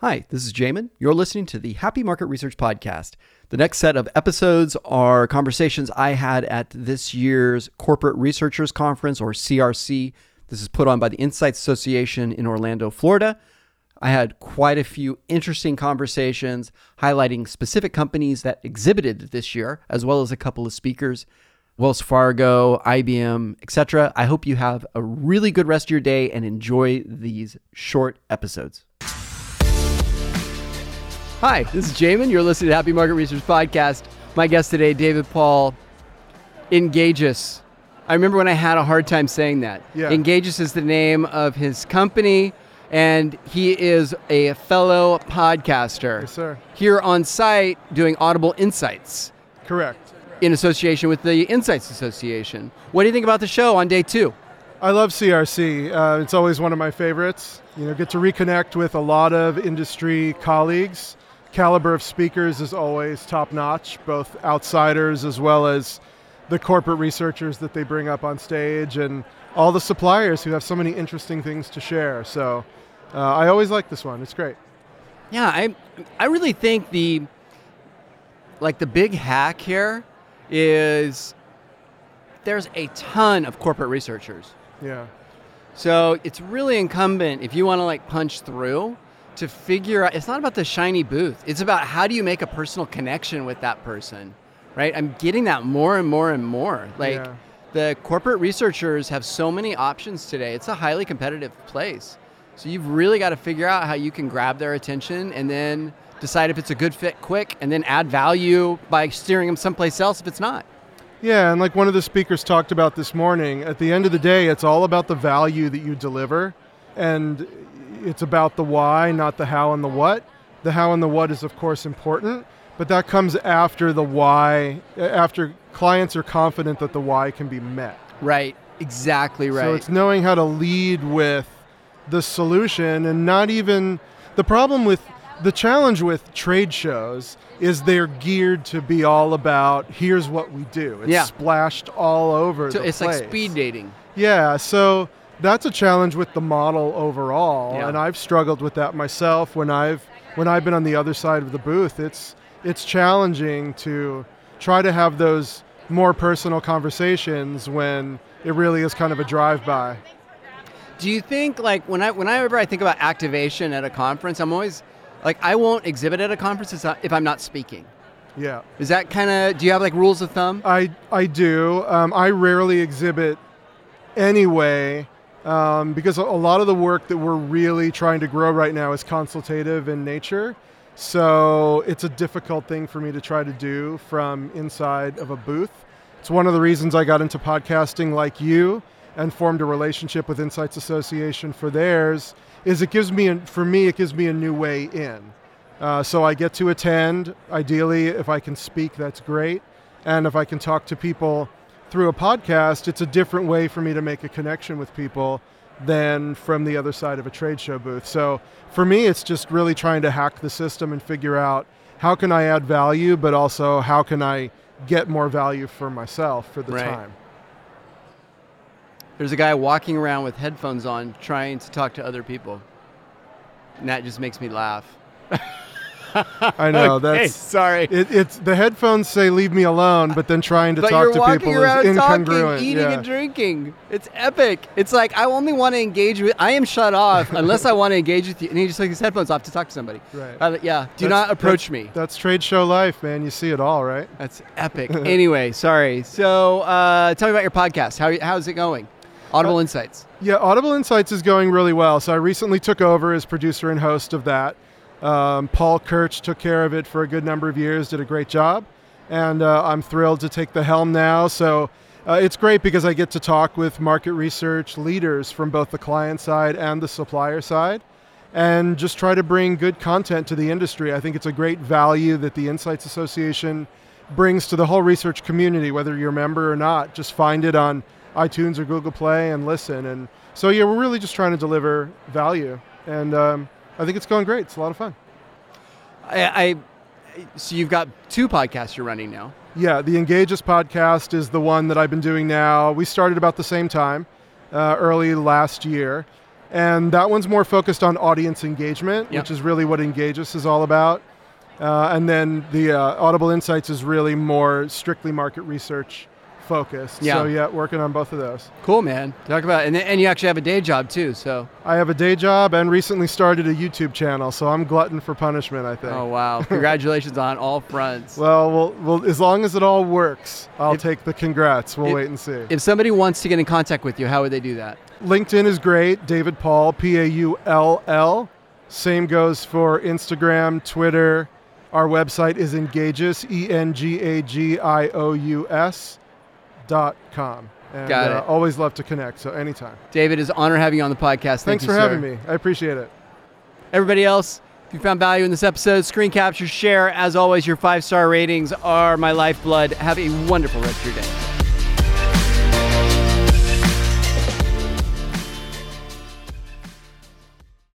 Hi, this is Jamin. You're listening to the Happy Market Research Podcast. The next set of episodes are conversations I had at this year's Corporate Researchers Conference, or CRC. This is put on by the Insights Association in Orlando, Florida. I had quite a few interesting conversations highlighting specific companies that exhibited this year, as well as a couple of speakers. Wells Fargo, IBM, etc. I hope you have a really good rest of your day and enjoy these short episodes. Hi, this is Jamin. You're listening to Happy Market Research Podcast. My guest today, David Paul, Engagious. I remember when I had a hard time saying that. Yeah. Engagious is the name of his company, and he is a fellow podcaster Yes, sir. here on site doing Audible Insights Correct. in association with the Insights Association. What do you think about the show on day two? I love CRC. Uh, it's always one of my favorites. You know, get to reconnect with a lot of industry colleagues. Caliber of speakers is always top notch, both outsiders as well as the corporate researchers that they bring up on stage, and all the suppliers who have so many interesting things to share. So, uh, I always like this one. It's great. Yeah, I I really think the like the big hack here is there's a ton of corporate researchers. Yeah. So it's really incumbent if you want to like punch through to figure out it's not about the shiny booth. It's about how do you make a personal connection with that person. Right? I'm getting that more and more and more. Like Yeah. the corporate researchers have so many options today. It's a highly competitive place. So you've really got to figure out how you can grab their attention and then decide if it's a good fit quick and then add value by steering them someplace else if it's not. Yeah, and like one of the speakers talked about this morning, at the end of the day, it's all about the value that you deliver. And it's about the why, not the how and the what. The how and the what is, of course, important, but that comes after the why, uh, after clients are confident that the why can be met. Right. Exactly right. So it's knowing how to lead with the solution and not even the problem with the challenge with trade shows is they're geared to be all about here's what we do. It's Yeah. splashed all over so it's place. like speed dating. Yeah, so that's a challenge with the model overall, Yeah. and I've struggled with that myself when I've when I've been on the other side of the booth. It's it's challenging to try to have those more personal conversations when it really is kind of a drive-by. Do you think like when I whenever I think about activation at a conference, I'm always like I won't exhibit at a conference if I'm not speaking. Yeah. Is that kind of do you have like rules of thumb? I, I do. Um, I rarely exhibit anyway um, because a- lot of the work that we're really trying to grow right now is consultative in nature. So it's a difficult thing for me to try to do from inside of a booth. It's one of the reasons I got into podcasting like you and formed a relationship with Insights Association for theirs is it gives me, for me, it gives me a new way in. Uh, so I get to attend. Ideally, if I can speak, that's great. And if I can talk to people through a podcast, it's a different way for me to make a connection with people than from the other side of a trade show booth. So for me, it's just really trying to hack the system and figure out how can I add value, but also how can I get more value for myself for the Right. time. There's a guy walking around with headphones on trying to talk to other people. And that just makes me laugh. I know Okay, that's sorry. it, it's the headphones say leave me alone, but then trying to but talk to people is talking, incongruent. eating yeah. and drinking. It's epic. It's like I only want to engage with. I am shut off unless I want to engage with you. And he just took his headphones off to talk to somebody. Right. Uh, yeah. Do That's- not approach that's- me. That's trade show life, man. You see it all, right? That's epic. anyway, sorry. So uh, tell me about your podcast. How how's it going? Audible Insights. Yeah, Audible Insights is going really well. So I recently took over as producer and host of that. Um, Paul Kirch took care of it for a good number of years, did a great job, and uh, I'm thrilled to take the helm now. So uh, it's great because I get to talk with market research leaders from both the client side and the supplier side, and just try to bring good content to the industry. I think it's a great value that the Insights Association brings to the whole research community, whether you're a member or not. Just find it on iTunes or Google Play and listen. And so, yeah, we're really just trying to deliver value. And um, I think it's going great. It's a lot of fun. I, I so you've got two podcasts you're running now. Yeah, the Engagious podcast is the one that I've been doing now. We started about the same time, uh, early last year. And that one's more focused on audience engagement, Yep. which is really what Engagious is all about. Uh, and then the uh, Audible Insights is really more strictly market research focused. Yeah. So yeah, working on both of those. Cool, man. Talk about and and you actually have a day job too. So I have a day job and recently started a YouTube channel, so I'm glutton for punishment. I think. oh wow, congratulations on all fronts. Well, well, well, as long as it all works, I'll If- take the congrats. We'll if- wait and see. if somebody wants to get in contact with you, how would they do that? LinkedIn is great. David Paul, P A U L L. Same goes for Instagram, Twitter. Our website is Engagious, E N G A G I O U S dot com. And Got uh, always love to connect, so anytime. David, it's an honor having you on the podcast. Thank Thanks you, for sir. having me. I appreciate it. Everybody else, if you found value in this episode, screen capture, share. As always, your five star ratings are my lifeblood. Have a wonderful rest of your day.